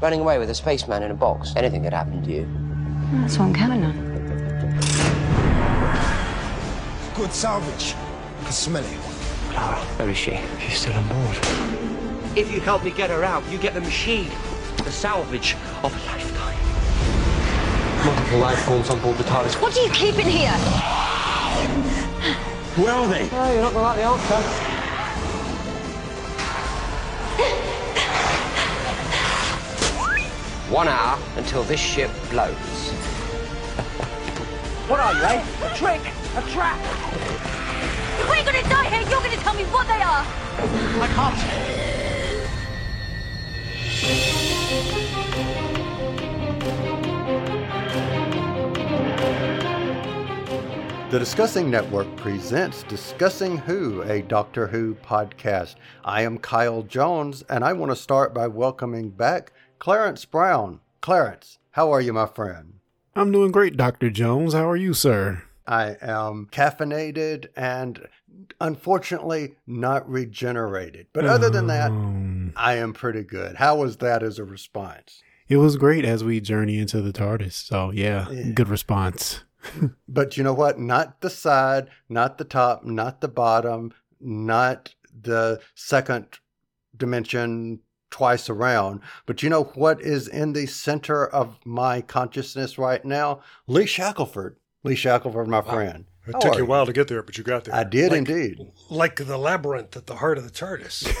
running away with a spaceman in a box. Anything could happen to you. That's what I'm counting on. Good salvage. I can smell it. Clara, where is she? She's still on board. If you help me get her out, you get the machine. The salvage of a lifetime. Multiple life forms on board the TARDIS. What do you keep in here? Where are they? Oh, you're not going to like the answer. One hour until this ship blows. what are you, eh? A trick? A trap? If we're gonna die here, you're gonna tell me what they are! I can't. The Discussing Network presents Discussing Who, a Doctor Who podcast. I am Kyle Jones, and I want to start by welcoming back Clarence Brown. Clarence, how are you, my friend? I'm doing great, Dr. Jones. How are you, sir? I am caffeinated and unfortunately not regenerated. But other than that, Um, I am pretty good. How was that as a response? it was great as we journey into the TARDIS. So, yeah, Yeah. good response. But you know what? Not the side, not the top, not the bottom, not the second dimension twice around. But you know what is in the center of my consciousness right now? Lee Shackelford. Lee Shackelford, my friend. It How took you a while to get there, but you got there. I did Like- indeed. Like the labyrinth at the heart of the TARDIS.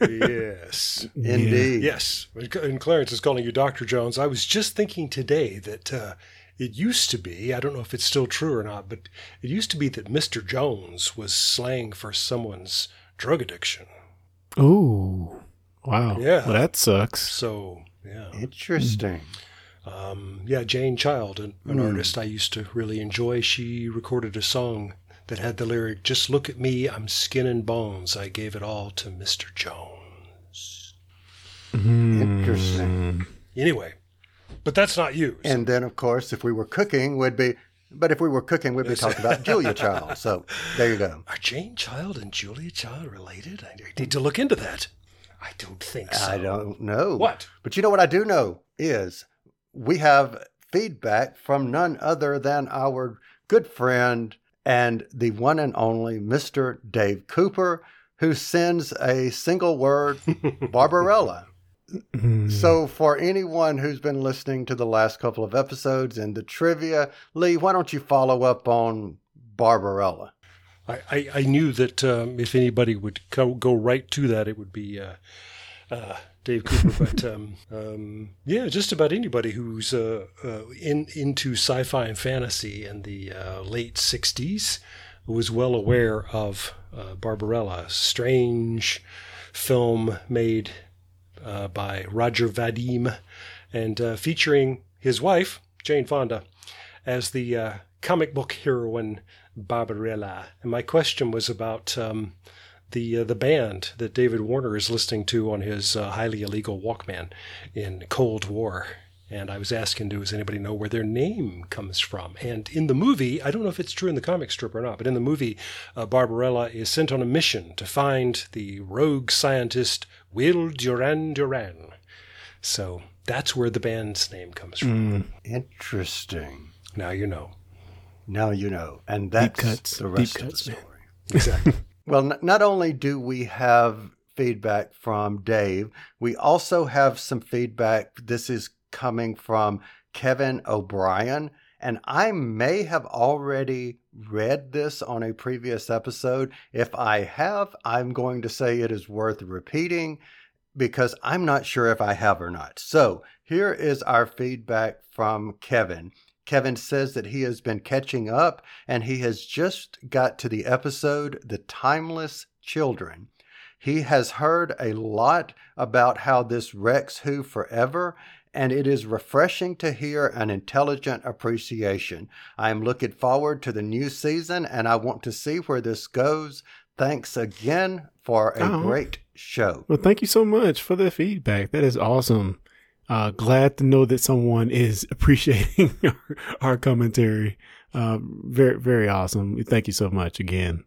yes. Indeed. Yes. And Clarence is calling you Dr. Jones. I was just thinking today that uh, it used to be, I don't know if it's still true or not, but it used to be that Mr. Jones was slang for someone's drug addiction. Ooh. Wow. Yeah. Well, that sucks. So, yeah. Interesting. Um, yeah, Jane Child, an, an artist I used to really enjoy, she recorded a song that had the lyric, Just look at me, I'm skin and bones. I gave it all to Mr. Jones. Interesting. Anyway, but that's not you. And then, of course, if we were cooking, we'd be. But if we were cooking, we'd be talking about Julia Child. So there you go. Are Jane Child and Julia Child related? I need to look into that. I don't think so. I don't know. What? But you know what I do know is we have feedback from none other than our good friend and the one and only Mr. Dave Cooper, who sends a single word, Barbarella. Mm. So, for anyone who's been listening to the last couple of episodes and the trivia, Lee, why don't you follow up on Barbarella? I, I, I knew that um, if anybody would go, go right to that, it would be uh, uh, Dave Cooper. but um, um, yeah, just about anybody who's uh, uh, in into sci-fi and fantasy in the uh, late '60s was well aware of uh, Barbarella, strange film made by Roger Vadim and featuring his wife Jane Fonda as the comic book heroine Barbarella. And my question was about um, the uh, the band that David Warner is listening to on his uh, highly illegal Walkman in Cold War. And I was asking, does anybody know where their name comes from? And in the movie, I don't know if it's true in the comic strip or not, but in the movie, uh, Barbarella is sent on a mission to find the rogue scientist Will Duran Duran. So that's where the band's name comes from. Interesting. Now you know. Now you know. And that's cuts. the Deep rest cuts, of the man. story. Exactly. Well, n- not only do we have feedback from Dave, we also have some feedback. This is coming from Kevin O'Brien. And I may have already read this on a previous episode. If I have, I'm going to say it is worth repeating because I'm not sure if I have or not. So here is our feedback from Kevin. Kevin says that he has been catching up and he has just got to the episode The Timeless Children. He has heard a lot about how this wrecks Who forever, and it is refreshing to hear an intelligent appreciation. I am looking forward to the new season and I want to see where this goes. Thanks again for a Oh. great show. Well, thank you so much for the feedback. That is awesome. Uh, glad to know that someone is appreciating our, our commentary. Uh, very, very awesome. Thank you so much again.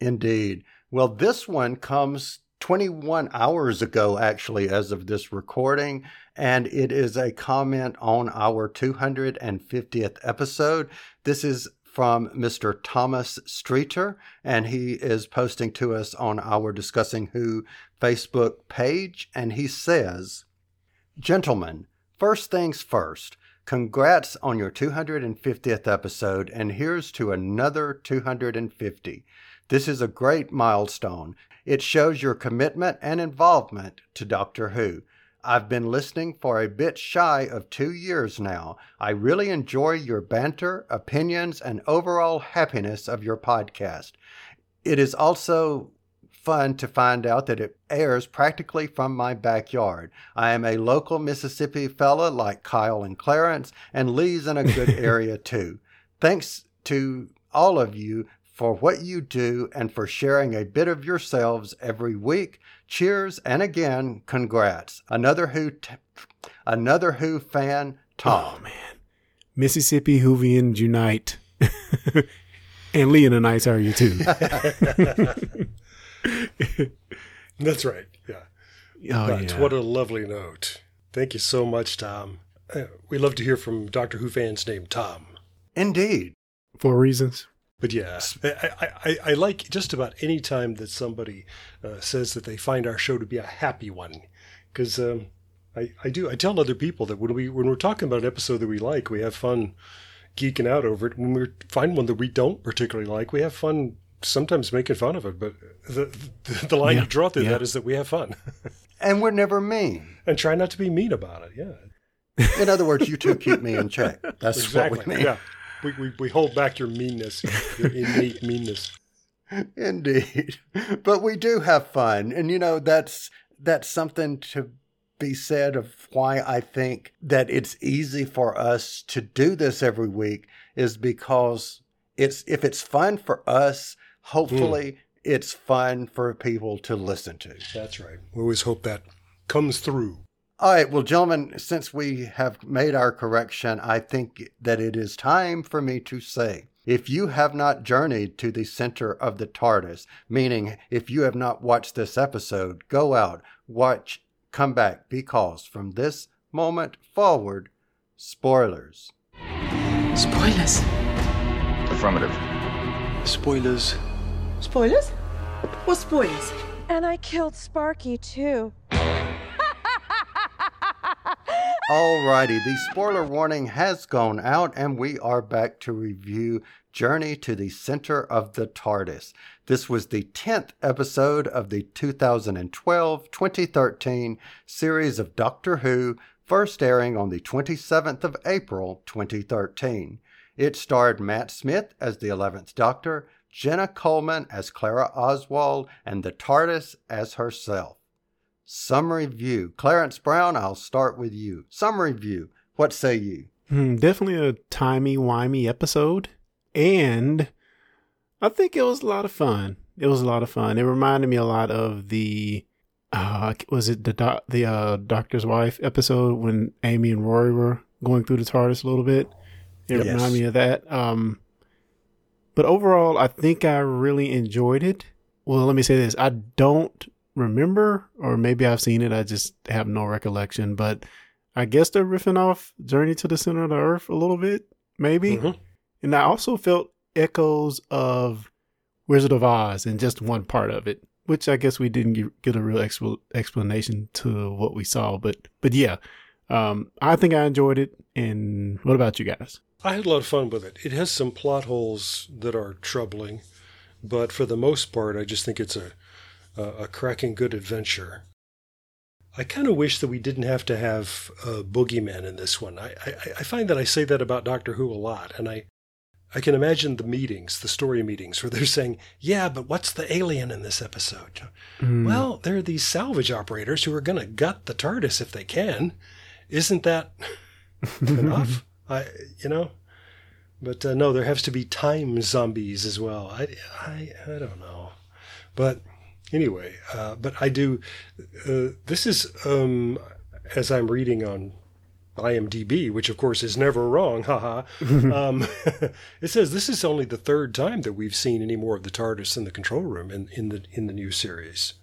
Indeed. Well, this one comes 21 hours ago, actually, as of this recording. And it is a comment on our 250th episode. This is from Mr. Thomas Streeter, and he is posting to us on our Discussing Who Facebook page. And he says, Gentlemen, first things first. Congrats on your 250th episode, and here's to another 250. This is a great milestone. It shows your commitment and involvement to Doctor Who. I've been listening for a bit shy of two years now. I really enjoy your banter, opinions, and overall happiness of your podcast. It is also fun to find out that it airs practically from my backyard. I am a local Mississippi fella like Kyle and Clarence, and Lee's in a good area too. Thanks to all of you for what you do and for sharing a bit of yourselves every week. Cheers and again, congrats. Another Who, t- another Who fan, Tom. Oh man, Mississippi Whovians unite, and Leonites are you too. That's right. Yeah. Oh but yeah. what a lovely note. Thank you so much, Tom. Uh, we love to hear from Doctor Who fans named Tom. Indeed. For reasons. But yeah, I, I, I, I like just about any time that somebody uh, says that they find our show to be a happy one, because um, I, I do. I tell other people that when we when we're talking about an episode that we like, we have fun geeking out over it. When we find one that we don't particularly like, we have fun sometimes making fun of it. But the the, the line Yeah, you draw through yeah. that is that we have fun And we're never mean. and try not to be mean about it. Yeah, In other words, you two keep me in check. That's exactly. what we mean. Yeah, we, we we hold back your meanness, your innate meanness. Indeed. But we do have fun. And you know, that's that's something to be said of why I think that it's easy for us to do this every week is because it's if it's fun for us, hopefully hmm. it's fun for people to listen to. That's right. We always hope that comes through. All right, well, gentlemen, since we have made our correction, I think that it is time for me to say if you have not journeyed to the center of the TARDIS, meaning if you have not watched this episode, go out, watch, come back, because from this moment forward, spoilers. Spoilers. Affirmative. Spoilers. Spoilers? What spoilers? And I killed Sparky too. Alrighty, the spoiler warning has gone out, and we are back to review Journey to the Center of the TARDIS. This was the 10th episode of the 2012 2013 series of Doctor Who, first airing on the 27th of April 2013. It starred Matt Smith as the 11th Doctor, Jenna Coleman as Clara Oswald, and the TARDIS as herself. Summary view. Clarence Brown, I'll start with you. Summary view. What say you? Hmm, definitely a timey-wimey episode. And I think it was a lot of fun. It was a lot of fun. It reminded me a lot of the uh was it the doc, the uh doctor's wife episode when Amy and Rory were going through the TARDIS a little bit. It Yes. reminded me of that. Um but overall I think I really enjoyed it. Well, let me say this. I don't remember or maybe I've seen it. I just have no recollection, but I guess they're riffing off Journey to the Center of the Earth a little bit, maybe. Mhm. And I also felt echoes of Wizard of Oz in just one part of it, which I guess we didn't get, a real expl- explanation to what we saw. But but yeah, um, I think I enjoyed it. And what about you guys? I had a lot of fun with it. It has some plot holes that are troubling, but for the most part, I just think it's a a, a cracking good adventure. I kind of wish that we didn't have to have a boogeyman in this one. I, I, I find that I say that about Doctor Who a lot, and I I can imagine the meetings, the story meetings, where they're saying, "Yeah, but what's the alien in this episode?" Hmm. Well, there are these salvage operators who are going to gut the TARDIS if they can. Isn't that enough? I, you know, but uh, no, there has to be time zombies as well. I, I, I don't know, but anyway, uh, but I do. Uh, this is um, as I'm reading on IMDb, which of course is never wrong. Haha. um, it says this is only the third time that we've seen any more of the TARDIS in the control room in, in the in the new series.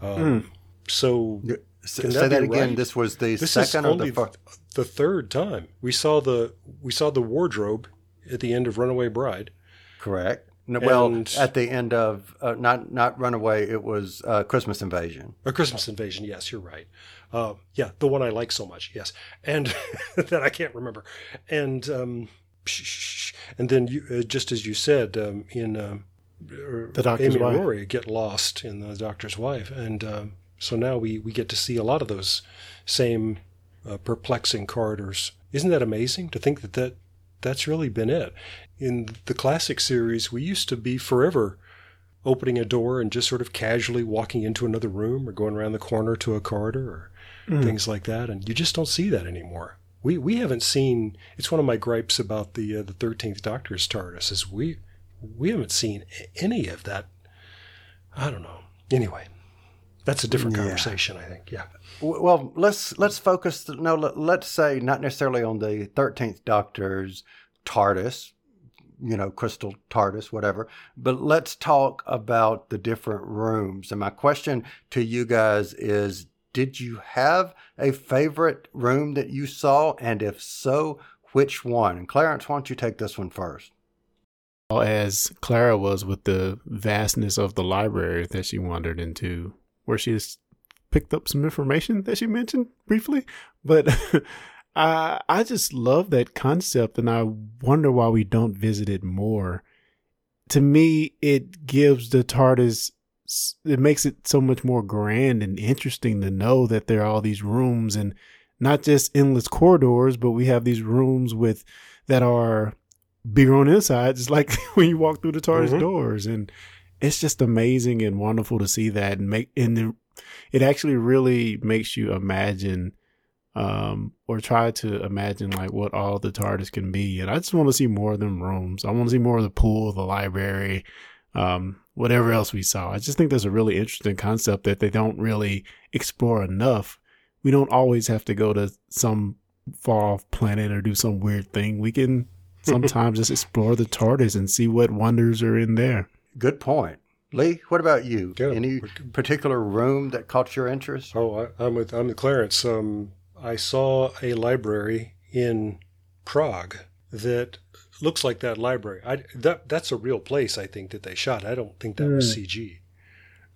Um, So S- can say that again. right? This was the This second or the? The third time we saw the we saw the wardrobe at the end of Runaway Bride. Correct. No, well, at the end of uh, not not Runaway, it was uh, Christmas Invasion. A Christmas Invasion. Yes, you're right. Uh, yeah, the one I like so much. Yes, and that I can't remember. And um, and then you, uh, just as you said, um, in um, The Doctor's Amy Wife. and Rory get lost in the Doctor's Wife, and um, so now we we get to see a lot of those same uh, perplexing corridors. Isn't that amazing to think that that that's really been it? In the classic series, we used to be forever opening a door and just sort of casually walking into another room or going around the corner to a corridor or Mm. things like that, and you just don't see that anymore. We we haven't seen. It's one of my gripes about the uh, the Thirteenth Doctor's TARDIS is we we haven't seen any of that. I don't know. Anyway, that's a different Yeah. conversation. I think. Yeah. Well, let's let's focus. No, let, let's say not necessarily on the thirteenth Doctor's TARDIS, you know, crystal TARDIS, whatever. But let's talk about the different rooms. And my question to you guys is: Did you have a favorite room that you saw, and if so, which one? And Clarence, why don't you take this one first? as Clara was with the vastness of the library that she wandered into, where she just picked up some information that she mentioned briefly. But I I just love that concept, and I wonder why we don't visit it more. To me, it gives the TARDIS. It makes it so much more grand and interesting to know that there are all these rooms and not just endless corridors, but we have these rooms with that are bigger on the inside. It's like when you walk through the TARDIS Mhm. doors, and it's just amazing and wonderful to see that. And make and the, it actually really makes you imagine, um, or try to imagine like what all the TARDIS can be. And I just want to see more of them rooms. I want to see more of the pool, the library, um, whatever else we saw. I just think that's a really interesting concept that they don't really explore enough. We don't always have to go to some far off planet or do some weird thing. We can sometimes just explore the TARDIS and see what wonders are in there. Good point. Lee, what about you? Yeah. Any particular room that caught your interest? Oh, I, I'm with I'm with Clarence. Um, I saw a library in Prague that looks like that library. I that that's a real place. I think that they shot. I don't think that was CG.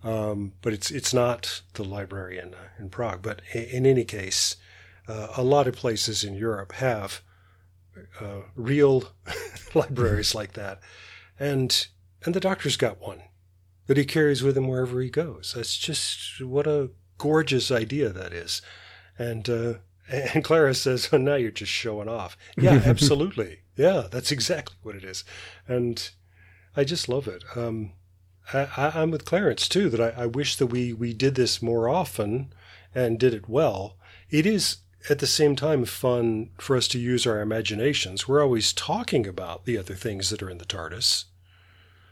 Um, but it's it's not the library in uh, in Prague. But in, in any case, uh, a lot of places in Europe have uh, real libraries like that, and and the doctor's got one that he carries with him wherever he goes. That's just what a gorgeous idea that is. And uh, and Clara says, oh, "Now you're just showing off." Yeah, absolutely. yeah, that's exactly what it is. And I just love it. Um, I, I'm with Clarence too. That I, I wish that we we did this more often and did it well. It is at the same time fun for us to use our imaginations. We're always talking about the other things that are in the TARDIS.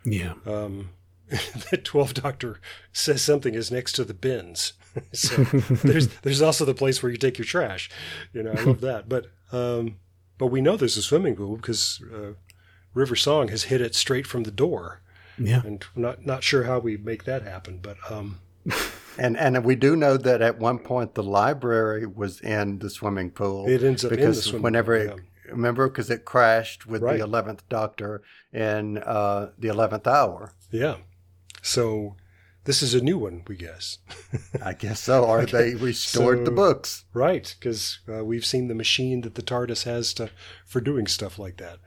Yeah. Um, the Twelfth Doctor says something is next to the bins. so there's there's also the place where you take your trash. You know, I love that. But um, but we know there's a swimming pool because uh, River Song has hit it straight from the door, Yeah. and not not sure how we make that happen. But um, And and we do know that at one point the library was in the swimming pool. It ends up in the because swimming whenever pool, it remember because it crashed with Right. the eleventh Doctor in uh, the eleventh hour. yeah, so this is a new one, we guess. I guess so. Or they restored the books. Right, because uh, we've seen the machine that the TARDIS has to for doing stuff like that.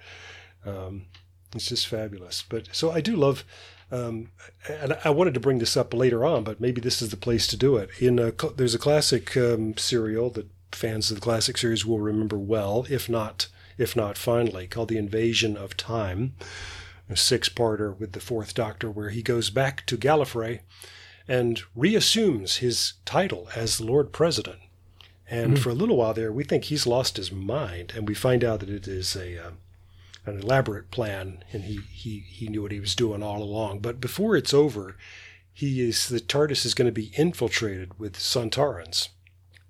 Um, it's just fabulous. But so I do love, um, and I wanted to bring this up later on, but maybe this is the place to do it. In a, there's a classic um, serial that fans of the classic series will remember well, if not if not finally, called The Invasion of Time, a six-parter with the Fourth Doctor, where he goes back to Gallifrey and reassumes his title as the Lord President. And for a little while there, we think he's lost his mind, and we find out that it is a uh, an elaborate plan, and he, he he knew what he was doing all along. But before it's over, he is the TARDIS is going to be infiltrated with Sontarans,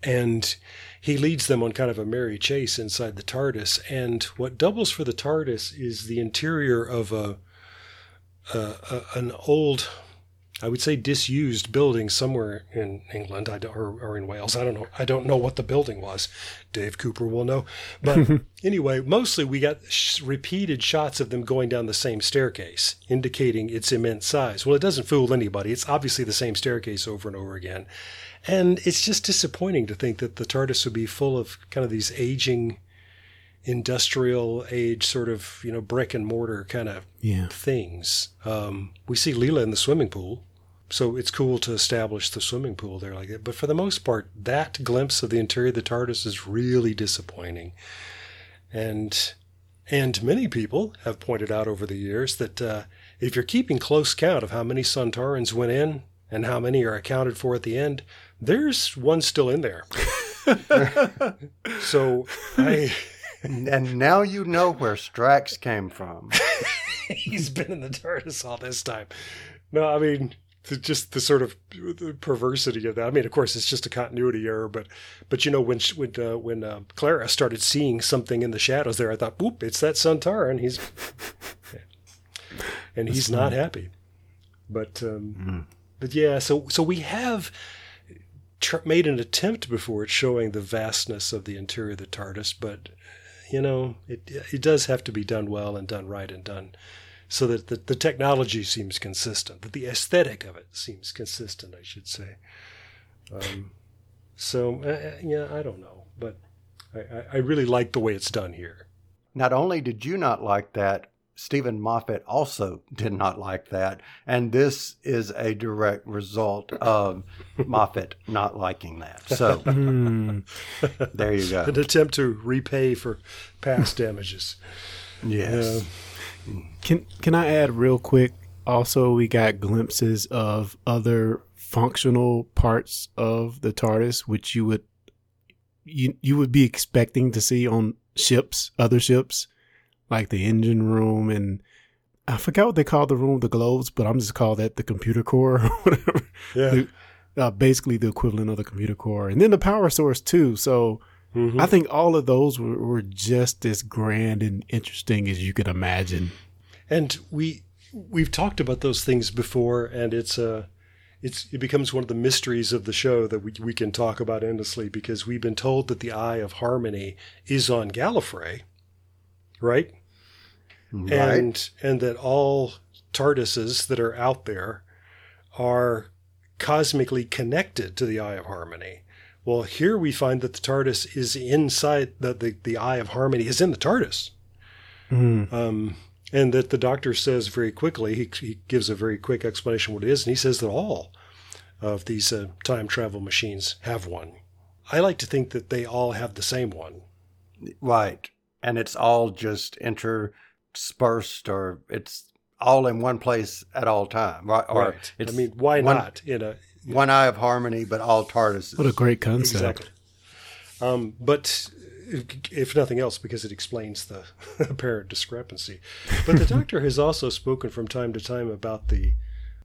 and he leads them on kind of a merry chase inside the TARDIS. And what doubles for the TARDIS is the interior of a, a, a an old I would say disused building somewhere in England or, or in Wales. I don't know. I don't know what the building was. Dave Cooper will know. But anyway, mostly we got sh- repeated shots of them going down the same staircase, indicating its immense size. Well, it doesn't fool anybody. It's obviously the same staircase over and over again. And it's just disappointing to think that the TARDIS would be full of kind of these aging industrial age sort of you know brick and mortar kind of Yeah. things. Um, we see Leela in the swimming pool, so it's cool to establish the swimming pool there like that. But for the most part, that glimpse of the interior of the TARDIS is really disappointing. And and many people have pointed out over the years that uh, if you're keeping close count of how many Sontarans went in and how many are accounted for at the end, there's one still in there. so I. And now you know where Strax came from. he's been in the TARDIS all this time. No, I mean the, just the sort of the perversity of that. I mean, of course, it's just a continuity error, but but you know when sh- when uh, when uh, Clara started seeing something in the shadows there, I thought, "Whoop, it's that Suntar," and he's and he's not happy. But um, but yeah, so so we have tr- made an attempt before at showing the vastness of the interior of the TARDIS, but you know it it does have to be done well and done right and done so that the, the technology seems consistent, that the aesthetic of it seems consistent, I should say. Um, so uh, yeah, I don't know, but I, I, I really like the way it's done here. Not only did you not like that, Steven Moffat also did not like that. And this is a direct result of Moffat not liking that. So Hmm. there you go. An attempt to repay for past damages. Yes. Can can I add real quick? Also, we got glimpses of other functional parts of the TARDIS, which you would you you would be expecting to see on ships, other ships, like the engine room and I forgot what they call the room, the globes, but I'm just call that the computer core or whatever. Yeah. The- uh, basically the equivalent of the computer core, and then the power source too. So. Mhm. I think all of those were, were just as grand and interesting as you could imagine. and we we've talked about those things before and it's uh it's it becomes one of the mysteries of the show that we, we can talk about endlessly because we've been told that the eye of harmony is on Gallifrey right Right. and and that all TARDISes that are out there are cosmically connected to the Eye of Harmony. Well, here we find that the TARDIS is inside that the, the Eye of Harmony is in the TARDIS. Um, and that the doctor says very quickly, he, he gives a very quick explanation what it is, and he says that all of these uh, time travel machines have one. I like to think that they all have the same one. Right. And it's all just interspersed or it's all in one place at all time. Right. Or right. I mean, why one, not in a one eye of harmony, but all TARDISes. What a great concept. Exactly. Um, but if, if nothing else, because it explains the apparent discrepancy. But the doctor has also spoken from time to time about the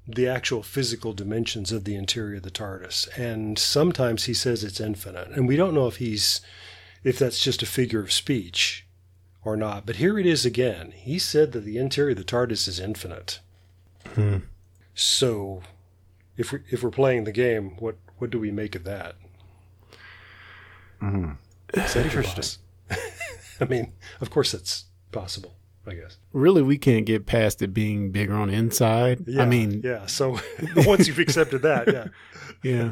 the actual physical dimensions of the interior of the TARDIS, and sometimes he says it's infinite, and we don't know if he's if that's just a figure of speech or not. But here it is again. He said that the interior of the TARDIS is infinite. So, if we if we're playing the game, what what do we make of that? Mm-hmm. That interesting? I mean, of course it's possible, I guess. Really, we can't get past it being bigger on the inside. Yeah, I mean, yeah. So once you've accepted that, yeah, yeah.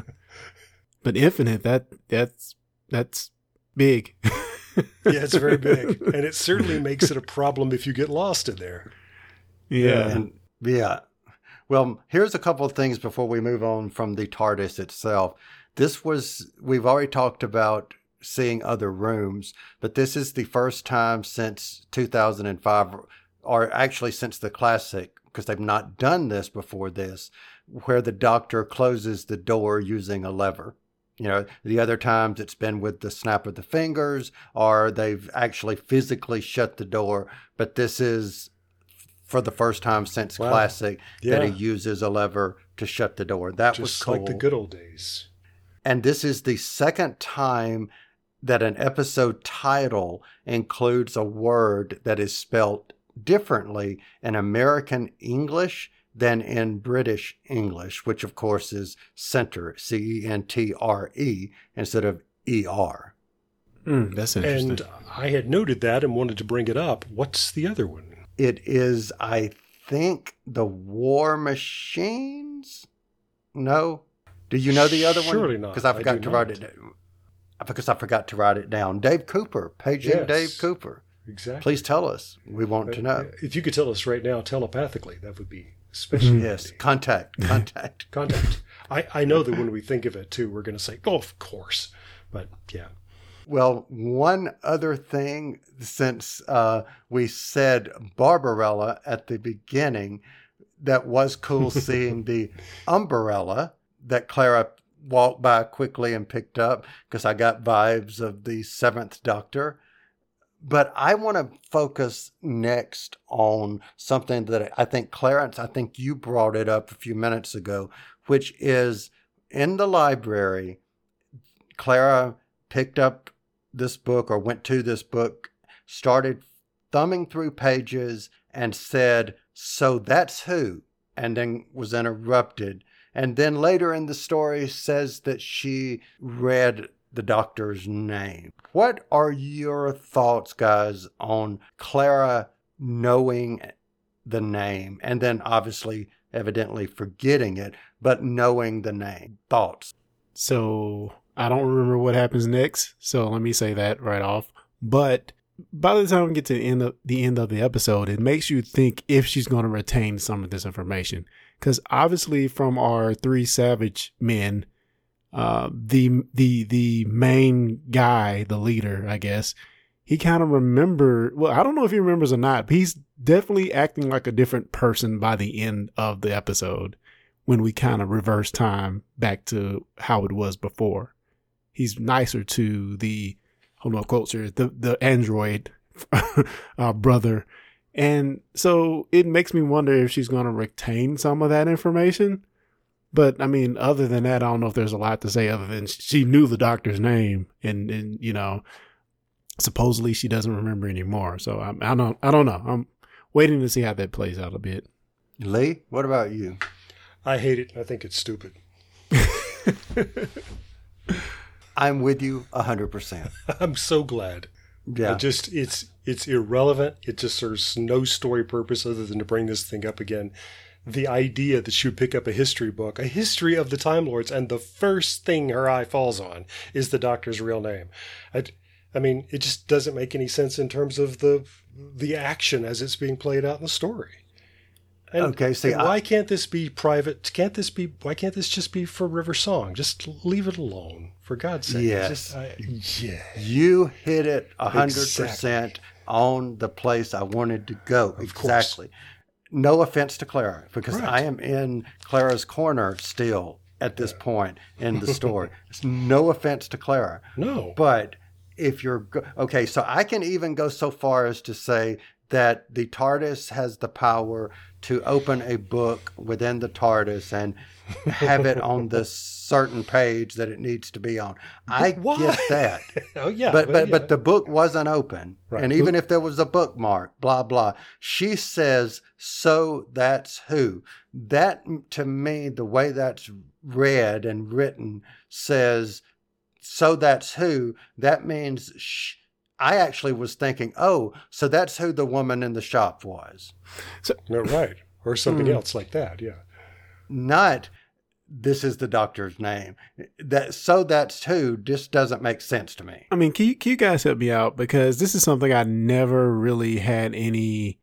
But infinite, that that's that's big. yeah, it's very big, and it certainly makes it a problem if you get lost in there. yeah. And yeah. Well, here's a couple of things before we move on from the TARDIS itself. This was, we've already talked about seeing other rooms, but this is the first time since 2005, or actually since the classic, because they've not done this before this, where the doctor closes the door using a lever. You know, the other times it's been with the snap of the fingers, or they've actually physically shut the door, but this is for the first time since Wow. classic that he uses a lever to shut the door. That was Just cool. like the good old days. And this is the second time that an episode title includes a word that is spelled differently in American English than in British English, which of course is center, C E N T R E, instead of E R. Mm, that's interesting. And I had noted that and wanted to bring it up. What's the other one? It is, I think, the War Machines. No, do you know the other one? Surely not. Because I I forgot do to write it. down. Because I forgot to write it down. Dave Cooper, paging Yes. Dave Cooper. Exactly. Please tell us. We want uh, to know. If you could tell us right now telepathically, that would be mm-hmm. especially Yes, contact, contact. contact. I, I know that when we think of it too, we're going to say, "Oh, of course," but yeah, Well, one other thing, since uh, we said Barbarella at the beginning, that was cool seeing the umbrella that Clara walked by quickly and picked up because I got vibes of the Seventh Doctor. But I want to focus next on something that I think Clarence, I think you brought it up a few minutes ago, which is in the library, Clara picked up this book or went to this book, started thumbing through pages and said, So that's who, and then was interrupted. And then later in the story says that she read the doctor's name. What are your thoughts, guys, on Clara knowing the name and then obviously, evidently forgetting it, but knowing the name? Thoughts? So I don't remember what happens next. So let me say that right off. But by the time we get to the end of the end of the episode, it makes you think if she's going to retain some of this information. Because obviously, from our three savage men, uh, the the the main guy, the leader, I guess, he kind of remember. Well, I don't know if he remembers or not. But he's definitely acting like a different person by the end of the episode when we kind of reverse time back to how it was before. He's nicer to the hold on quotes here the the android uh, brother, and so it makes me wonder if she's going to retain some of that information. But I mean, other than that, I don't know if there's a lot to say other than she knew the doctor's name, and and you know, supposedly she doesn't remember anymore. So I, I don't I don't know. I'm waiting to see how that plays out a bit. Lee, what about you? I hate it. I think it's stupid. I'm with you 100%. I'm so glad. Yeah. It just it's it's irrelevant. It just serves no story purpose other than to bring this thing up again. The idea that she would pick up a history book, a history of the Time Lords, and the first thing her eye falls on is the Doctor's real name. I, I mean, it just doesn't make any sense in terms of the the action as it's being played out in the story. And, Okay, see, and I- why can't this be private? Can't this be? Why can't this just be for River Song? Just leave it alone, for God's sake. Yes. just- I- yeah. You hit it 100% Exactly. on the place I wanted to go. course. exactly. No offense to Clara, because Right. I am in Clara's corner still at this point in the story. it's no offense to Clara. No. But if you're go- okay, so I can even go so far as to say that the TARDIS has the power to open a book within the TARDIS and have it on the certain page that it needs to be on. I why? get that. Oh yeah, but but yeah. but the book wasn't open, Right. and even if there was a bookmark, blah blah. She says, "So that's who." That to me, the way that's read and written says, "So that's who." That means sh- I actually was thinking, "Oh, so that's who the woman in the shop was." no, right, or something Hmm. else like that. Yeah, Not this is the doctor's name. That so that's who just doesn't make sense to me. I mean, can you, can you guys help me out? Because this is something I never really had any,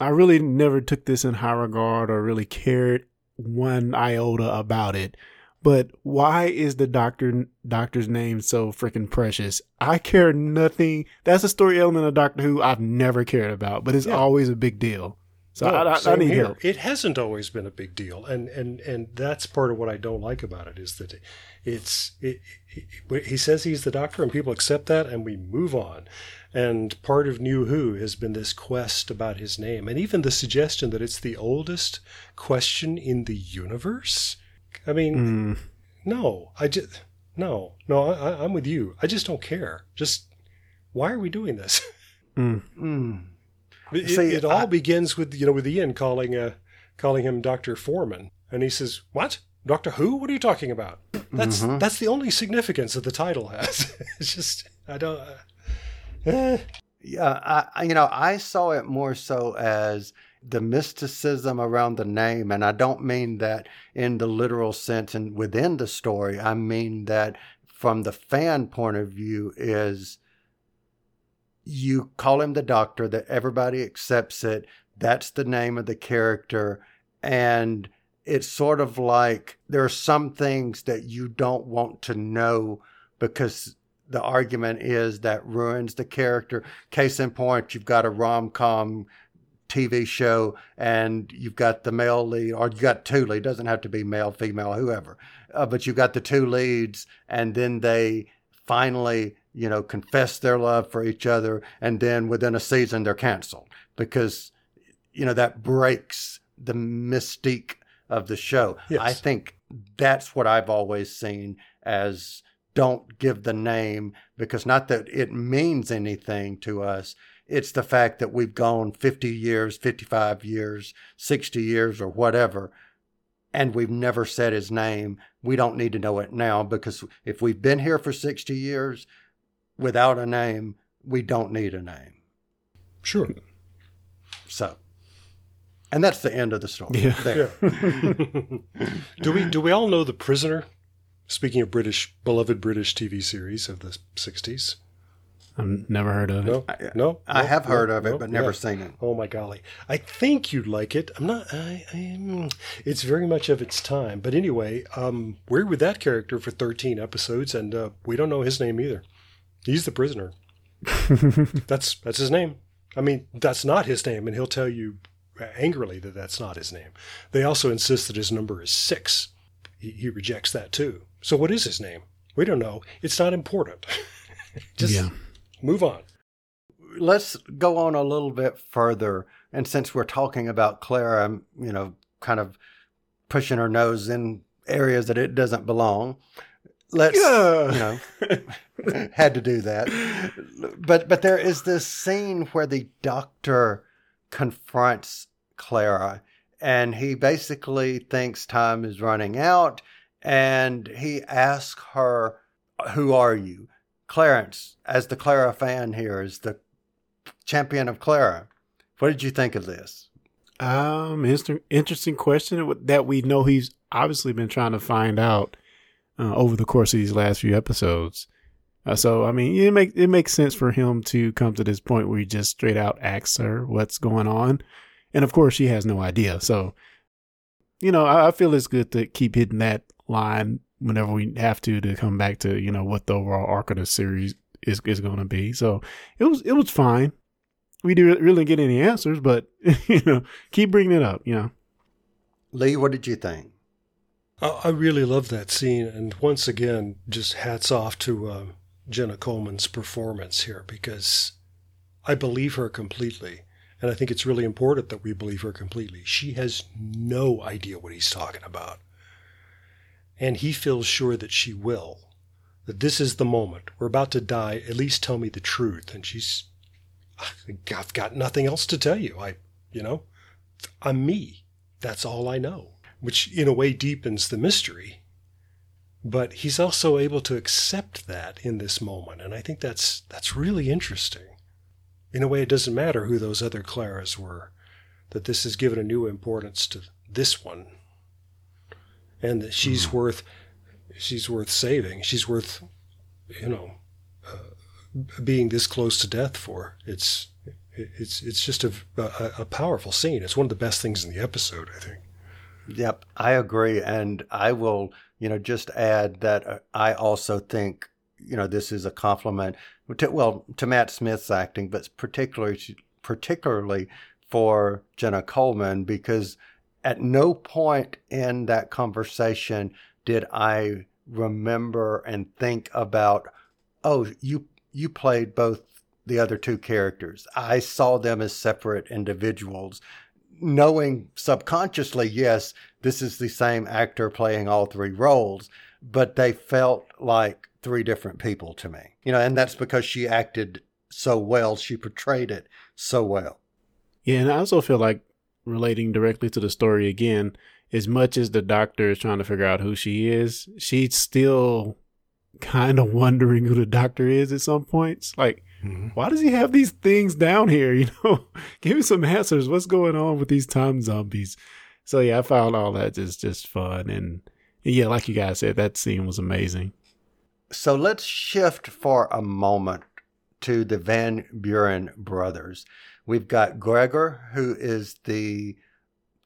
I really never took this in high regard or really cared one iota about it. But why is the doctor doctor's name so freaking precious? I care nothing. That's a story element of Doctor Who I've never cared about, but it's Yeah. always a big deal. So No, I, I, I need here. help. It hasn't always been a big deal, and and and that's part of what I don't like about it is that it's it, it, he says he's the doctor, and people accept that, and we move on. And part of New Who has been this quest about his name, and even the suggestion that it's the oldest question in the universe. I mean, Mm. no, I just no, no. I, I'm with you. I just don't care. Just why are we doing this? Mm. Mm. It, See, it all begins with you know with Ian calling uh, calling him Doctor Foreman, and he says, "What? Doctor Who? What are you talking about?" That's Mhm. that's the only significance that the title has. it's just I don't. Uh, eh. Yeah, I, I- you know, I saw it more so as the mysticism around the name, and I don't mean that in the literal sense and within the story. I mean that from the fan point of view is you call him the doctor, that everybody accepts it. That's the name of the character, and it's sort of like there are some things that you don't want to know because the argument is that ruins the character. Case in point, you've got a rom com TV show and you've got the male lead, or you got two lead, doesn't have to be male, female, whoever, uh, but you've got the two leads, and then they finally, you know, confess their love for each other, and then within a season they're canceled because, you know, that breaks the mystique of the show. Yes. I think that's what I've always seen as don't give the name because not that it means anything to us. It's the fact that we've gone 50 years, 55 years, 60 years, or whatever, and we've never said his name. We don't need to know it now because if we've been here for 60 years without a name, we don't need a name. Sure. So, and that's the end of the story. Yeah. There. do we do we all know the prisoner? Speaking of British, beloved British TV series of the '60s. I've never heard of it. No, no, I no, have no, heard of it, no, but never yeah. seen it. Oh my golly! I think you'd like it. I'm not. I. I it's very much of its time. But anyway, um, we're with that character for 13 episodes, and uh, we don't know his name either. He's the prisoner. that's that's his name. I mean, that's not his name, and he'll tell you angrily that that's not his name. They also insist that his number is six. He, he rejects that too. So what is his name? We don't know. It's not important. Just Yeah. move on. let's go on a little bit further. And since we're talking about Clara, you know, kind of pushing her nose in areas that it doesn't belong, let's, Yeah. you know, had to do that. But but there is this scene where the doctor confronts Clara, and he basically thinks time is running out, and he asks her, "Who are you?" Clarence, as the Clara fan here, is the champion of Clara. What did you think of this? Um, interesting question that we know he's obviously been trying to find out uh, over the course of these last few episodes. Uh, so, I mean, it make it makes sense for him to come to this point where he just straight out asks her what's going on, and of course, she has no idea. So, you know, I, I feel it's good to keep hitting that line whenever we have to to come back to you know what the overall arc of the series is is going to be. So, it was it was fine. We didn't really get any answers, but you know, keep bringing it up. You know. Lee, what did you think? I really love that scene, and once again, just hats off to uh, Jenna Coleman's performance here because I believe her completely, and I think it's really important that we believe her completely. She has no idea what he's talking about, and he feels sure that she will. That this is the moment. We're about to die. At least tell me the truth. And she's, I've got nothing else to tell you. I, you know, I'm me. That's all I know, which in a way deepens the mystery. But he's also able to accept that in this moment, and I think that's that's really interesting. In a way, it doesn't matter who those other Claras were; that this has given a new importance to this one, and that she's worth she's worth saving. She's worth, you know, uh, being this close to death for. It's it's it's just a, a a powerful scene. It's one of the best things in the episode, I think. Yep, I agree, and I will, you know, just add that uh, I also think, you know, this is a compliment to well to Matt Smith's acting, but particularly particularly for Jenna Coleman because at no point in that conversation did I remember and think about, oh, you you played both the other two characters. I saw them as separate individuals knowing subconsciously, yes, this is the same actor playing all three roles, but they felt like three different people to me. You know, and that's because she acted so well, she portrayed it so well. Yeah, and I also feel like relating directly to the story again, as much as the doctor is trying to figure out who she is, she's still kind of wondering who the doctor is at some points. Like, mm-hmm. why does he have these things down here? You know, give me some answers. What's going on with these time zombies? So yeah, I found all that just just fun and yeah, like you guys said, that scene was amazing. So let's shift for a moment to the Van Baalen brothers. We've got Gregor, who is the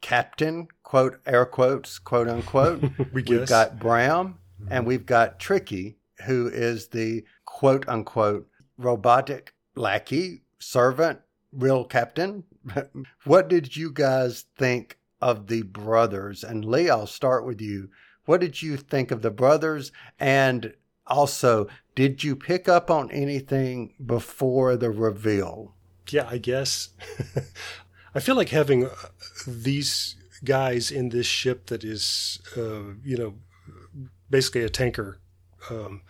captain, quote, air quotes, quote unquote. we have got Bram, mm-hmm. and we've got Tricky, who is the quote unquote robotic lackey, servant, real captain. what did you guys think of the brothers? And Lee, I'll start with you. What did you think of the brothers? And also, did you pick up on anything before the reveal? Yeah, I guess. I feel like having uh, these guys in this ship that is, uh, you know, basically a tanker um,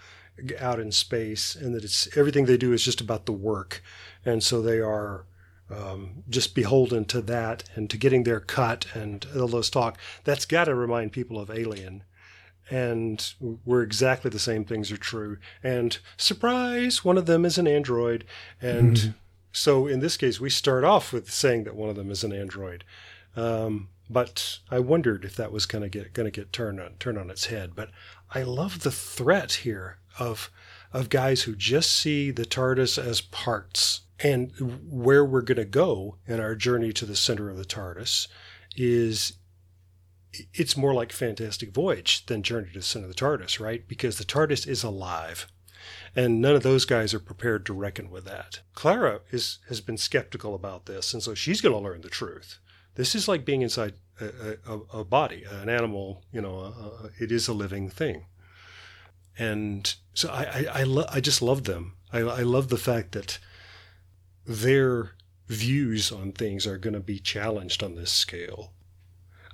out in space, and that it's everything they do is just about the work, and so they are um, just beholden to that and to getting their cut and all those talk. That's got to remind people of Alien. And where exactly the same things are true. And surprise, one of them is an android. And mm-hmm. so in this case, we start off with saying that one of them is an android. Um, but I wondered if that was going to get going to get turned on turned on its head. But I love the threat here of of guys who just see the TARDIS as parts and where we're going to go in our journey to the center of the TARDIS is it's more like Fantastic Voyage than Journey to the Center of the TARDIS, right? Because the TARDIS is alive. And none of those guys are prepared to reckon with that. Clara is has been skeptical about this, and so she's going to learn the truth. This is like being inside a, a, a body, an animal. You know, a, it is a living thing. And so I I, I, lo- I just love them. I, I love the fact that their views on things are going to be challenged on this scale.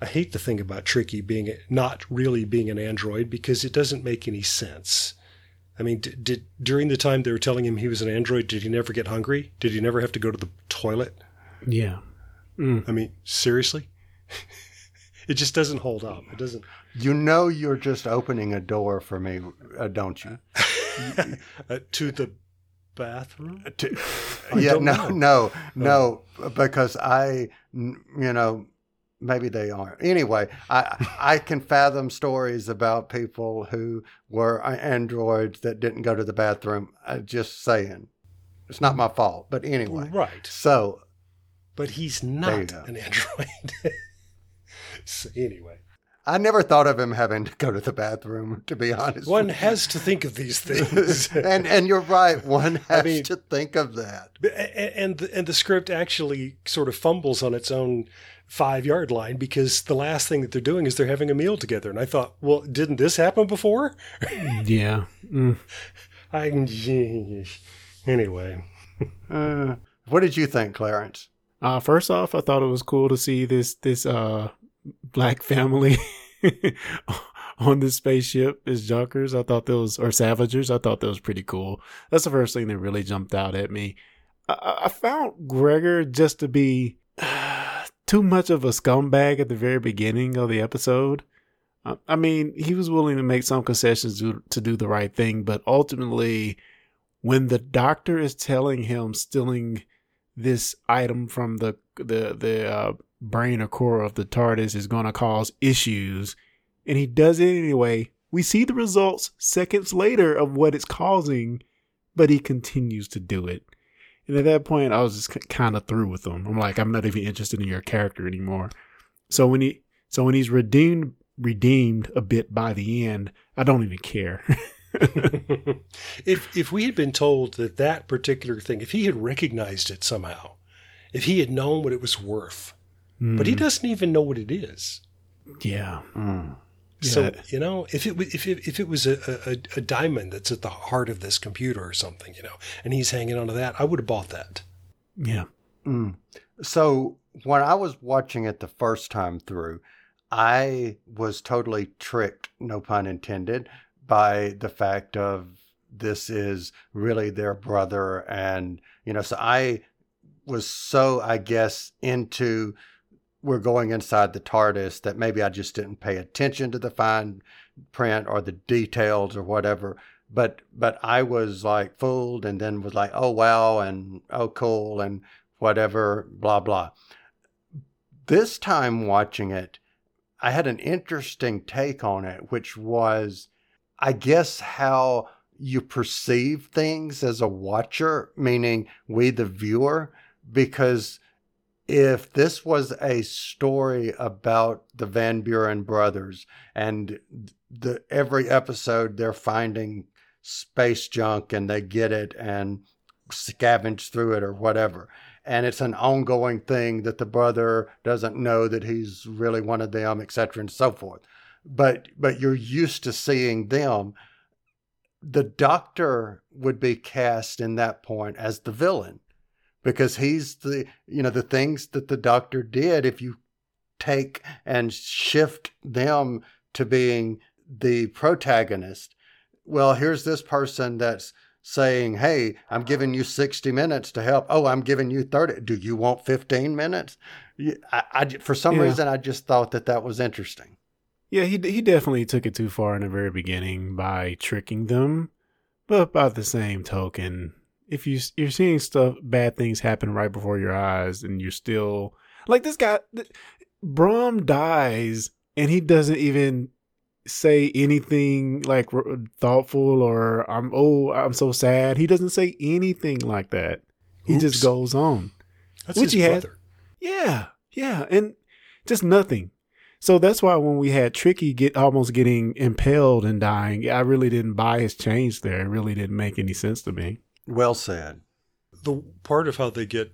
I hate the thing about Tricky being not really being an android because it doesn't make any sense. I mean, did, did, during the time they were telling him he was an android, did he never get hungry? Did he never have to go to the toilet? Yeah. Mm. I mean, seriously? it just doesn't hold up. It doesn't. You know, you're just opening a door for me, uh, don't you? uh, to the bathroom? To, yeah, no, know. no, no, because I, you know, maybe they aren't. Anyway, I I can fathom stories about people who were androids that didn't go to the bathroom. I'm uh, just saying, it's not my fault. But anyway, right. So, but he's not an android. so anyway. I never thought of him having to go to the bathroom. To be honest, one has to think of these things, and and you're right. One has I mean, to think of that. And the, and the script actually sort of fumbles on its own five yard line because the last thing that they're doing is they're having a meal together. And I thought, well, didn't this happen before? yeah. Mm. I anyway. Uh, what did you think, Clarence? Uh, first off, I thought it was cool to see this this uh black family on the spaceship is Junkers. I thought those or Savagers. I thought that was pretty cool. That's the first thing that really jumped out at me. I, I found Gregor just to be too much of a scumbag at the very beginning of the episode. I mean, he was willing to make some concessions to, to do the right thing, but ultimately, when the doctor is telling him stealing this item from the the the uh, brain or core of the TARDIS is going to cause issues, and he does it anyway. We see the results seconds later of what it's causing, but he continues to do it. And at that point, I was just kind of through with him. I'm like, I'm not even interested in your character anymore. So when he, so when he's redeemed, redeemed a bit by the end, I don't even care. if if we had been told that that particular thing, if he had recognized it somehow, if he had known what it was worth, mm. but he hmm. doesn't even know what it is. Yeah. Mm. So yeah. you know, if it if it if it was a, a, a diamond that's at the heart of this computer or something, you know, and he's hanging onto that, I would have bought that. Yeah. Mm. So when I was watching it the first time through, I was totally tricked, no pun intended, by the fact of this is really their brother, and you know, so I was so I guess into we're going inside the TARDIS that maybe I just didn't pay attention to the fine print or the details or whatever. But but I was like fooled and then was like, oh wow and oh cool and whatever, blah blah. This time watching it, I had an interesting take on it, which was I guess how you perceive things as a watcher, meaning we the viewer, because if this was a story about the Van Baalen brothers and the every episode they're finding space junk and they get it and scavenge through it or whatever and it's an ongoing thing that the brother doesn't know that he's really one of them etc and so forth. But but you're used to seeing them. The doctor would be cast in that point as the villain because he's the you know the things that the doctor did if you take and shift them to being the protagonist well here's this person that's saying hey i'm giving you 60 minutes to help. Oh i'm giving you 30 do you want 15 minutes? I, I for some Yeah. reason i just thought that that was interesting. Yeah, he he definitely took it too far in the very beginning by tricking them, but by the same token, if you you're seeing stuff, bad things happen right before your eyes, and you're still like this guy, th- Brom dies, and he doesn't even say anything like r- thoughtful or I'm oh I'm so sad. He doesn't say anything like that. He Oops. just goes on. That's Which he had- brother. Yeah, yeah, and just nothing. So that's why when we had Tricky get almost getting impaled and dying, I really didn't buy his change there. It really didn't make any sense to me. Well said the part of how they get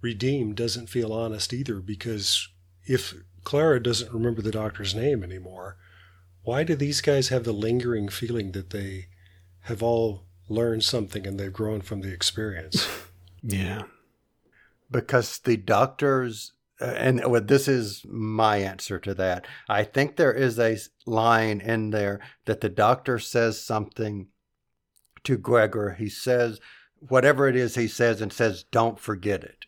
redeemed doesn't feel honest either because if Clara doesn't remember the doctor's name anymore, why do these guys have the lingering feeling that they have all learned something and they've grown from the experience? Yeah. because the doctors uh, and well, this is my answer to that i think there is a line in there that the doctor says something to gregor he says whatever it is he says and says don't forget it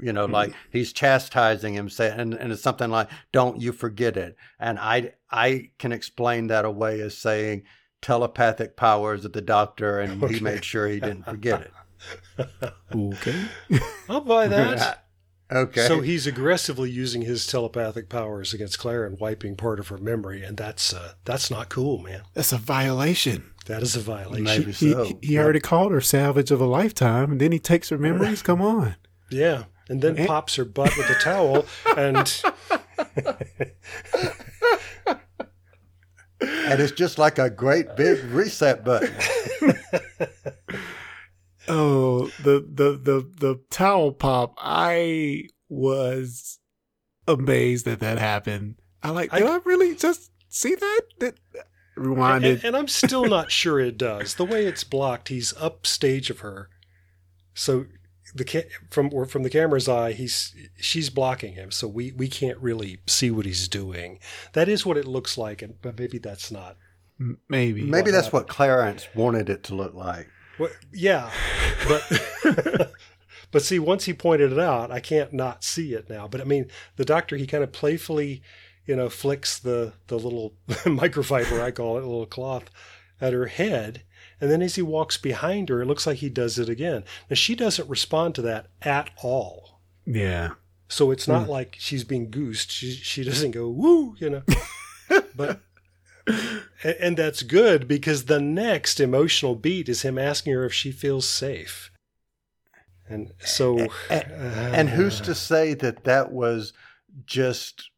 you know like he's chastising him saying, and, and it's something like don't you forget it and i i can explain that away as saying telepathic powers of the doctor and Okay. he made sure he didn't forget it Okay. I'll buy that. okay So he's aggressively using his telepathic powers against Claire and wiping part of her memory, and that's uh, that's not cool, man. That's a violation. That is a violation. Maybe He, so. he, he already called her salvage of a lifetime, and then he takes her memories. Come on. Yeah, and then Eh? pops her butt with a towel, and and it's just like a great big reset button. Oh, the the the the towel pop. I was amazed that that happened. I like. Did I, really just see that? That rewinded. And, and I'm still not sure it does. The way it's blocked, he's upstage of her, so the ca- from or from the camera's eye, he's she's blocking him, so we we can't really see what he's doing. That is what it looks like, and but maybe that's not. M- Maybe. Maybe that's what Clarence wanted it to look like. Well, yeah, but but see, once he pointed it out, I can't not see it now. But I mean, the doctor he kind of playfully, you know, flicks the the little microfiber I call it, a little cloth, at her head, and then as he walks behind her, it looks like he does it again. Now she doesn't respond to that at all. Yeah. So it's not hmm. like she's being goosed. She she doesn't go woo, you know. but and, and that's good because the next emotional beat is him asking her if she feels safe. And so And, and who's to uh, say that that was just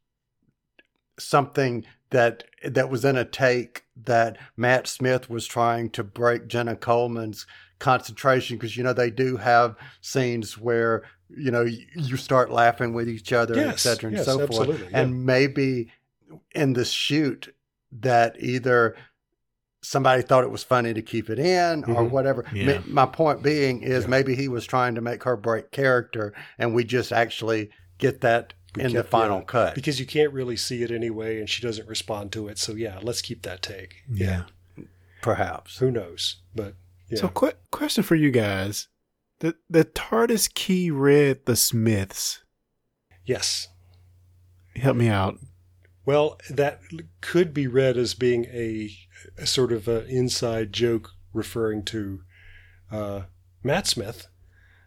something that that was in a take that Matt Smith was trying to break Jenna Coleman's concentration because you know they do have scenes where you know you, start laughing with each other, Yes, et cetera, and yes, so forth. yeah. And maybe in the shoot that either somebody thought it was funny to keep it in or Mhm. whatever. Yeah. My, point being is Yeah. maybe he was trying to make her break character, and we just actually get that in the final yeah, cut. because you can't really see it anyway, and she doesn't respond to it. So yeah, let's keep that take. Yeah. Perhaps. Who knows? But yeah. So, qu- question for you guys: the the TARDIS key read the Smiths. Yes. Help me out. Well, that could be read as being a, a sort of an inside joke referring to uh, Matt Smith,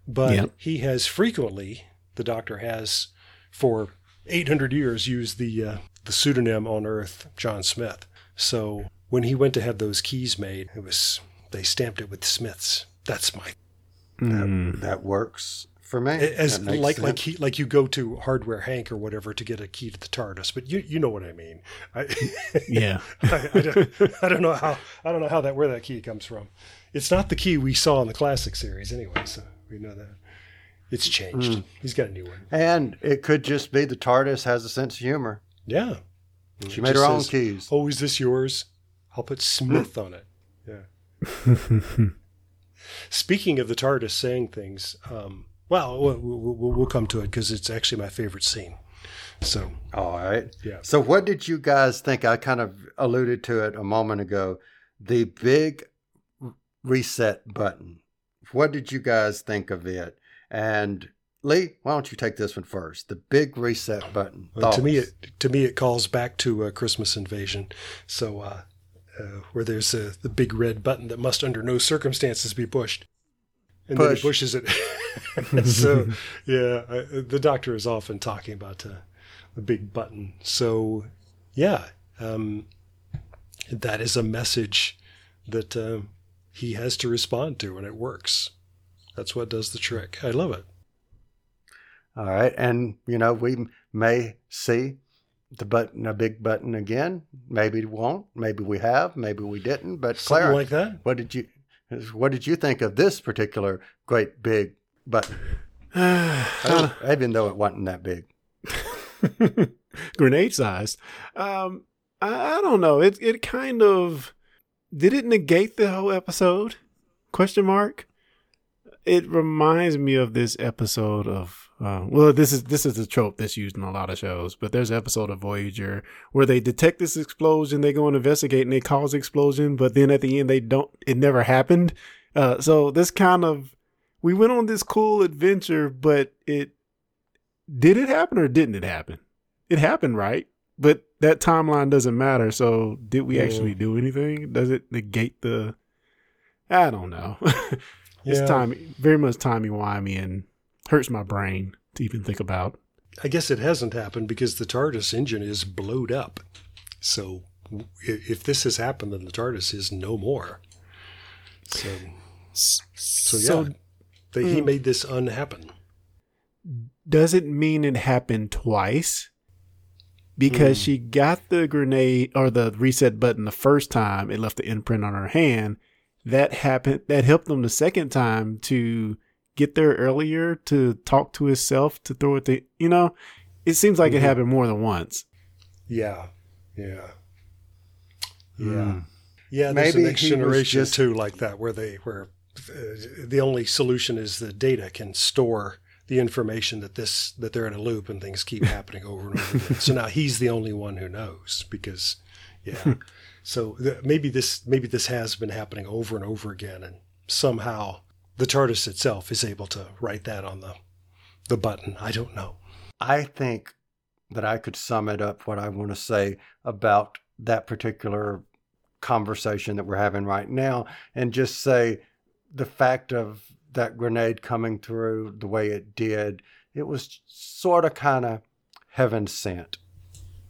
but Yep. he has frequently, the Doctor has, for 800 years, used the uh, the pseudonym on Earth, John Smith. So when he went to have those keys made, it was they stamped it with Smiths. That's my Mm. That works for me. as That makes like like he, like you go to Hardware Hank or whatever to get a key to the TARDIS, but you you know what I mean. I, Yeah. I, I, don't, I don't know how I don't know how that where that key comes from. It's not the key we saw in the classic series anyway, so we know that it's changed. Mm. He's got a new one. And it could just be the TARDIS has a sense of humor. Yeah, She made her own says, keys. Oh, is this yours? I'll put Smith on it. Yeah. Speaking of the TARDIS saying things, um, well, we'll, we'll, we'll come to it because it's actually my favorite scene. So, All right. Yeah. So, what did you guys think? I kind of alluded to it a moment ago. The big reset button. What did you guys think of it? And Lee, why don't you take this one first? The big reset button. uh, to me, it to me it calls back to uh, Christmas Invasion. So, uh, uh, where there's uh, the big red button that must under no circumstances be pushed, and then he pushes it. so, yeah, I, the Doctor is often talking about uh, the big button. So, yeah, um, that is a message that he has to respond to, and it works. That's what does the trick. I love it. All right. And, you know, we may see the button, a big button again. Maybe we won't. Maybe we have. Maybe we didn't. But Something Claire, like that. what did you what did you think of this particular great big button? Oh, even though it wasn't that big. grenade sized. Um, I, I don't know. It it kind of did it negate the whole episode? Question mark. It reminds me of this episode of uh, well, this is this is a trope that's used in a lot of shows, but there's an episode of Voyager where they detect this explosion, they go and investigate, and they cause the explosion, but then at the end they don't. It never happened. Uh, so this kind of we went on this cool adventure, but it did it happen or didn't it happen? It happened, right? But that timeline doesn't matter. So did we Yeah. actually do anything? Does it negate the? I don't know. it's Yeah. timey, very much timey wimey, and hurts my brain to even think about. I guess it hasn't happened because the TARDIS engine is blowed up. So if this has happened, then the TARDIS is no more. So, so yeah, So they, he Mm. made this unhappen. does it mean it happened twice? Because Hmm. she got the grenade or the reset button the first time, it left the imprint on her hand. That happened. That helped them the second time to get there earlier to talk to himself to throw it. To, you know, it seems like it Mhm. happened more than once. Yeah, yeah, yeah, Hmm. yeah. There's Maybe a next he was generation just- too, like that, where they where uh, the only solution is the data can store the information that this that they're in a loop and things keep happening over and over again. So now he's the only one who knows because, yeah. so th- maybe this maybe this has been happening over and over again, and somehow the TARDIS itself is able to write that on the the button. I don't know. I think that I could sum it up what I want to say about that particular conversation that we're having right now and just say the fact of that grenade coming through the way it did, it was sort of kind of heaven sent.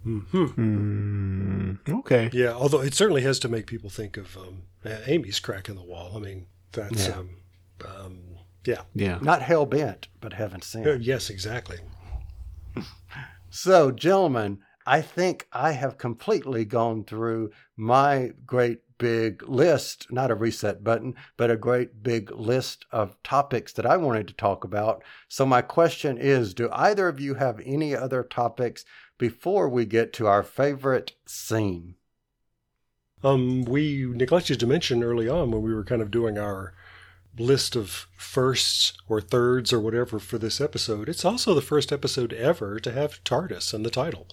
Hmm. Okay. Yeah, although it certainly has to make people think of um, Amy's crack in the wall. I mean, that's Yeah. um, um, yeah. Yeah. Not hell bent, but heaven sent. Uh, yes, exactly. So, gentlemen, I think I have completely gone through my great big list, not a reset button, but a great big list of topics that I wanted to talk about. So, my question is Do either of you have any other topics before we get to our favorite scene? Um, we neglected to mention early on when we were kind of doing our list of firsts or thirds or whatever for this episode. It's also the first episode ever to have TARDIS in the title.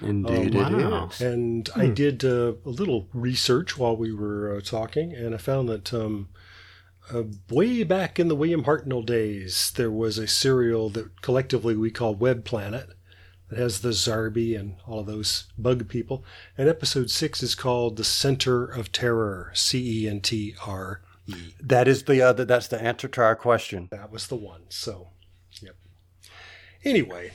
Indeed, it wow. is. And I did uh, a little research while we were uh, talking, and I found that um, uh, way back in the William Hartnell days, there was a serial that collectively we call Web Planet. It has the Zarbi and all of those bug people. And episode six is called The Center of Terror, C E N T R E. That is the other. That's the answer to our question. That was the one. So, yep. Anyway,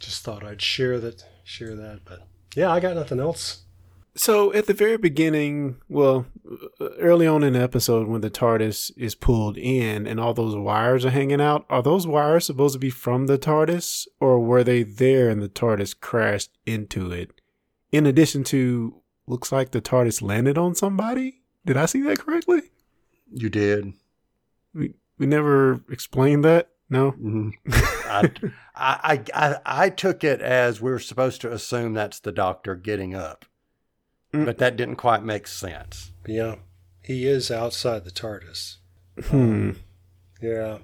just thought I'd share that. Share that. But yeah, I got nothing else. So at the very beginning, well, early on in the episode, when the TARDIS is pulled in and all those wires are hanging out, are those wires supposed to be from the TARDIS, or were they there and the TARDIS crashed into it? In addition to, looks like the TARDIS landed on somebody. Did I see that correctly? You did. We we never explained that. No. Mhm. I, I, I, I took it as we were supposed to assume that's the doctor getting up. But that didn't quite make sense. Yeah, he is outside the TARDIS. Hmm. Yeah,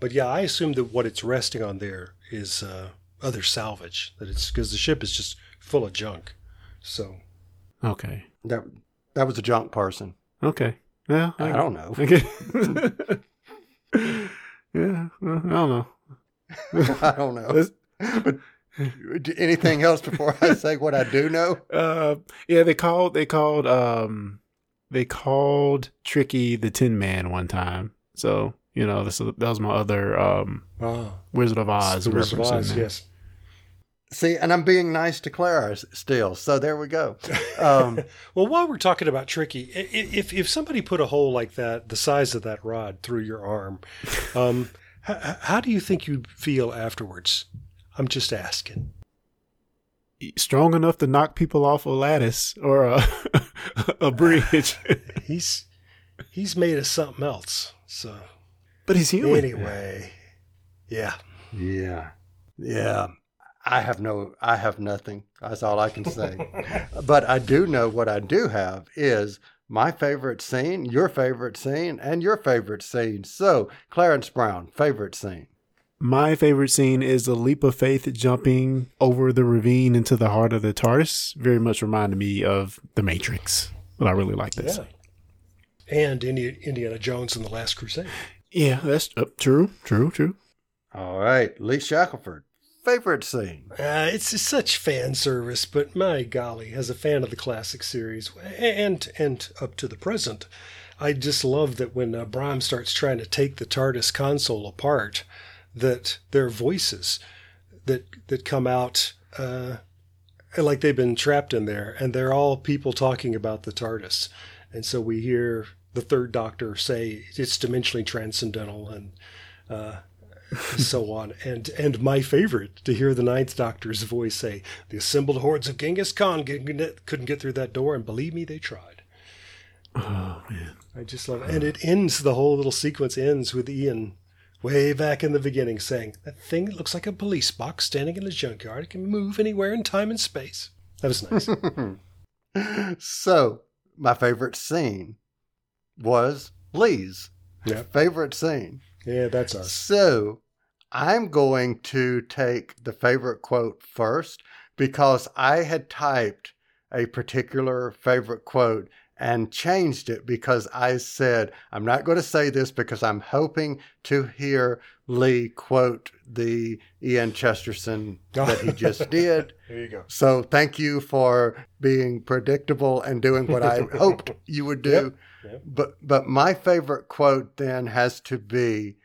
but yeah, I assume that what it's resting on there is uh, other salvage. That it's because the ship is just full of junk. So Okay. That that was a junk person. Okay. Yeah. I don't know. Okay. yeah. well, I don't know. I don't know. Let's- But anything else before I say what I do know? Uh, yeah, they called they called um they called Tricky the Tin Man one time. So you know this that was my other um ah, Wizard of Oz the Wizard of Oz, yes. See, and I'm being nice to Clara still. So there we go. Um, Well, while we're talking about tricky, i- i- if if somebody put a hole like that, the size of that rod, through your arm, um, h- how do you think you'd feel afterwards? I'm just asking. Strong enough to knock people off a lattice or a a bridge, He's he's made of something else. So but he's human. anyway, yeah. yeah, yeah. I have no, I have nothing. That's all I can say. but I do know what I do have is my favorite scene, your favorite scene, and your favorite scene. So, Clarence Brown, favorite scene. My favorite scene is the leap of faith jumping over the ravine into the heart of the TARDIS. Very much reminded me of The Matrix, but I really like that Yeah. And Indi- Indiana Jones and the Last Crusade. Yeah, that's uh, true, true, true. All right, Lee Shackelford, favorite scene. Uh, it's just such fan service, but my golly, as a fan of the classic series and and up to the present, I just love that when uh, Brom starts trying to take the TARDIS console apart, that their voices that that come out uh, like they've been trapped in there, and they're all people talking about the TARDIS, and so we hear the third Doctor say it's dimensionally transcendental and. Uh, so on. And and my favorite to hear the Ninth Doctor's voice say, "The assembled hordes of Genghis Khan couldn't get through that door, and believe me, they tried." Oh man. I just love it, and it ends. The whole little sequence ends with Ian way back in the beginning saying, "That thing looks like a police box standing in a junkyard. It can move anywhere in time and space." That was nice. so, my favorite scene was Lee's Yep. favorite scene. yeah, that's us. So, I'm going to take the favorite quote first because I had typed a particular favorite quote and changed it because I said, I'm not going to say this because I'm hoping to hear Lee quote the Ian Chesterton that he just did. There you go. So thank you for being predictable and doing what I hoped you would do. Yep, yep. But but my favorite quote then has to be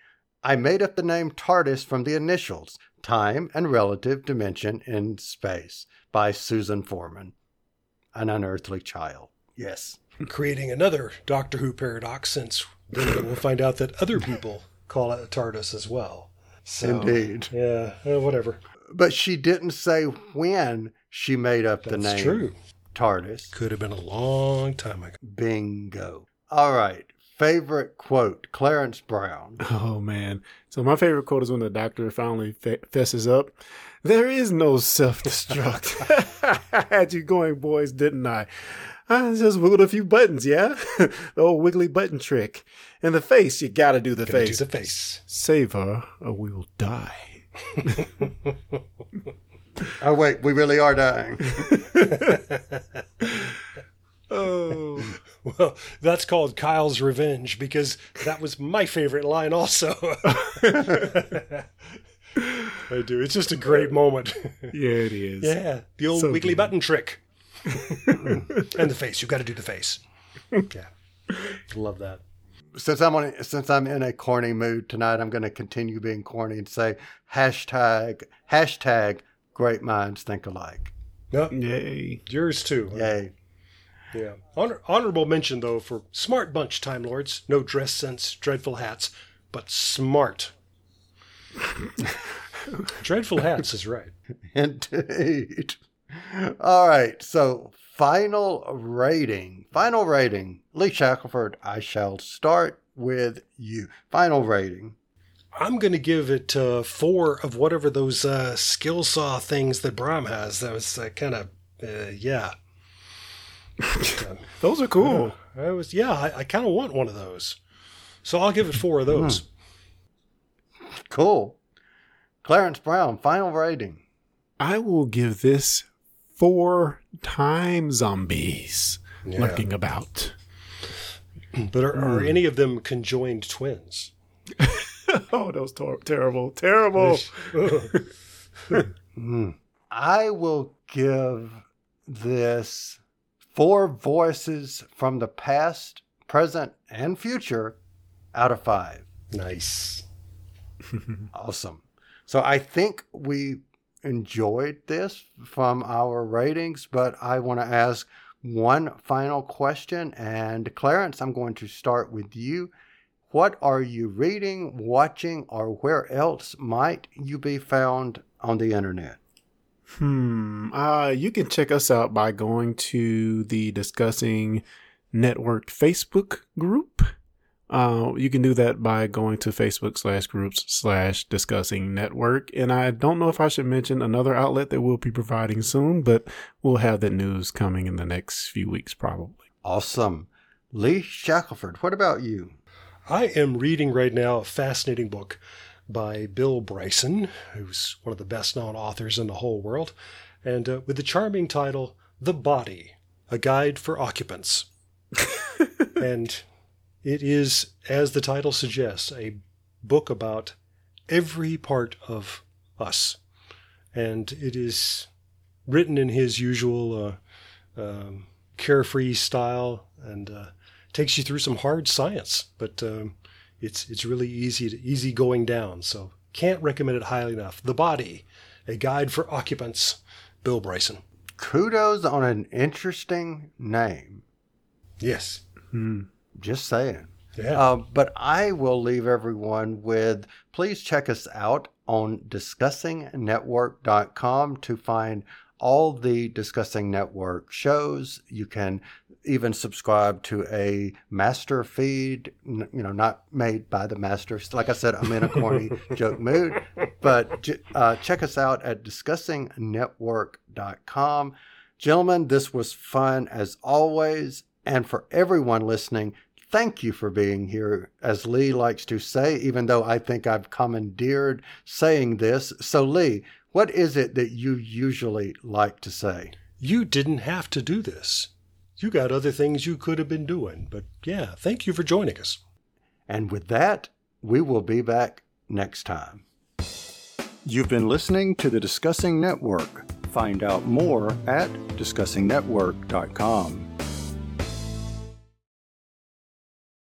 I made up the name TARDIS from the initials, time and relative dimension in space by Susan Foreman. An unearthly child. Yes. Creating another Doctor Who paradox, since then we'll find out that other people call it a TARDIS as well. So, Indeed. Yeah, uh, whatever. But she didn't say when she made up the name true. TARDIS. Could have been a long time ago. Bingo. All right. Favorite quote, Clarence Brown. Oh man. So my favorite quote is when the doctor finally fe- fesses up. There is no self-destruct. I had you going, boys, didn't I? I just wiggled a few buttons, yeah? the old wiggly button trick. In the face, you gotta do the Gotta face. do the face. Save her or we will die. Oh, wait, we really are dying. Oh. Well, that's called Kyle's Revenge because that was my favorite line also. I do. It's just a great moment. Yeah, it is. Yeah, the old So wiggly good. button trick. and the face. You've got to do the face. Yeah. Love that. Since I'm on, since I'm in a corny mood tonight, I'm going to continue being corny and say hashtag hashtag Great minds think alike. No, Yay. yours too. Yay! Yeah. Honor- honorable mention, though, for smart bunch, Time Lords. No dress sense, dreadful hats, but smart. dreadful hats is right. Indeed. All right. So, final rating. Final rating. Lee Shackelford, I shall start with you. Final rating. I'm going to give it uh, four of whatever those uh, skill saw things that Brom has. That was uh, kind of, uh, yeah. Those are cool. I was, yeah, I, I kind of want one of those. So I'll give it four of those. Cool. Clarence Brown, final rating. I will give this four time zombies Yeah. lurking about. But are, are any of them conjoined twins? Oh, that was tor- terrible. Terrible. Hmm. I will give this four voices from the past, present, and future out of five. Nice. Awesome. So I think we enjoyed this from our ratings, but I want to ask one final question. And Clarence, I'm going to start with you. What are you reading, watching, or where else might you be found on the internet? Hmm. Uh, you can check us out by going to the Discussing Network Facebook group. Uh, you can do that by going to Facebook slash groups slash discussing network. And I don't know if I should mention another outlet that we'll be providing soon, but we'll have that news coming in the next few weeks, probably. Awesome. Lee Shackelford, what about you? I am reading right now a fascinating book by Bill Bryson, who's one of the best known authors in the whole world, and uh, with the charming title The Body A Guide for Occupants. and it is, as the title suggests, a book about every part of us. And it is written in his usual uh, um, carefree style and uh, takes you through some hard science, but um, it's it's really easy to easy going down. So can't recommend it highly enough. The Body, a guide for occupants, Bill Bryson. Kudos on an interesting name. Yes. Just saying. Yeah. Uh, but I will leave everyone with please check us out on discussingnetwork.com to find all the Discussing Network shows. You can even subscribe to a master feed, you know, not made by the masters. Like I said, I'm in a corny joke mood, but uh, check us out at discussingnetwork.com. Gentlemen, this was fun as always. And for everyone listening, thank you for being here, as Lee likes to say, even though I think I've commandeered saying this. So, Lee, what is it that you usually like to say? You didn't have to do this. You got other things you could have been doing, but yeah, thank you for joining us. And with that, we will be back next time. You've been listening to the Discussing Network. Find out more at discussingnetwork.com.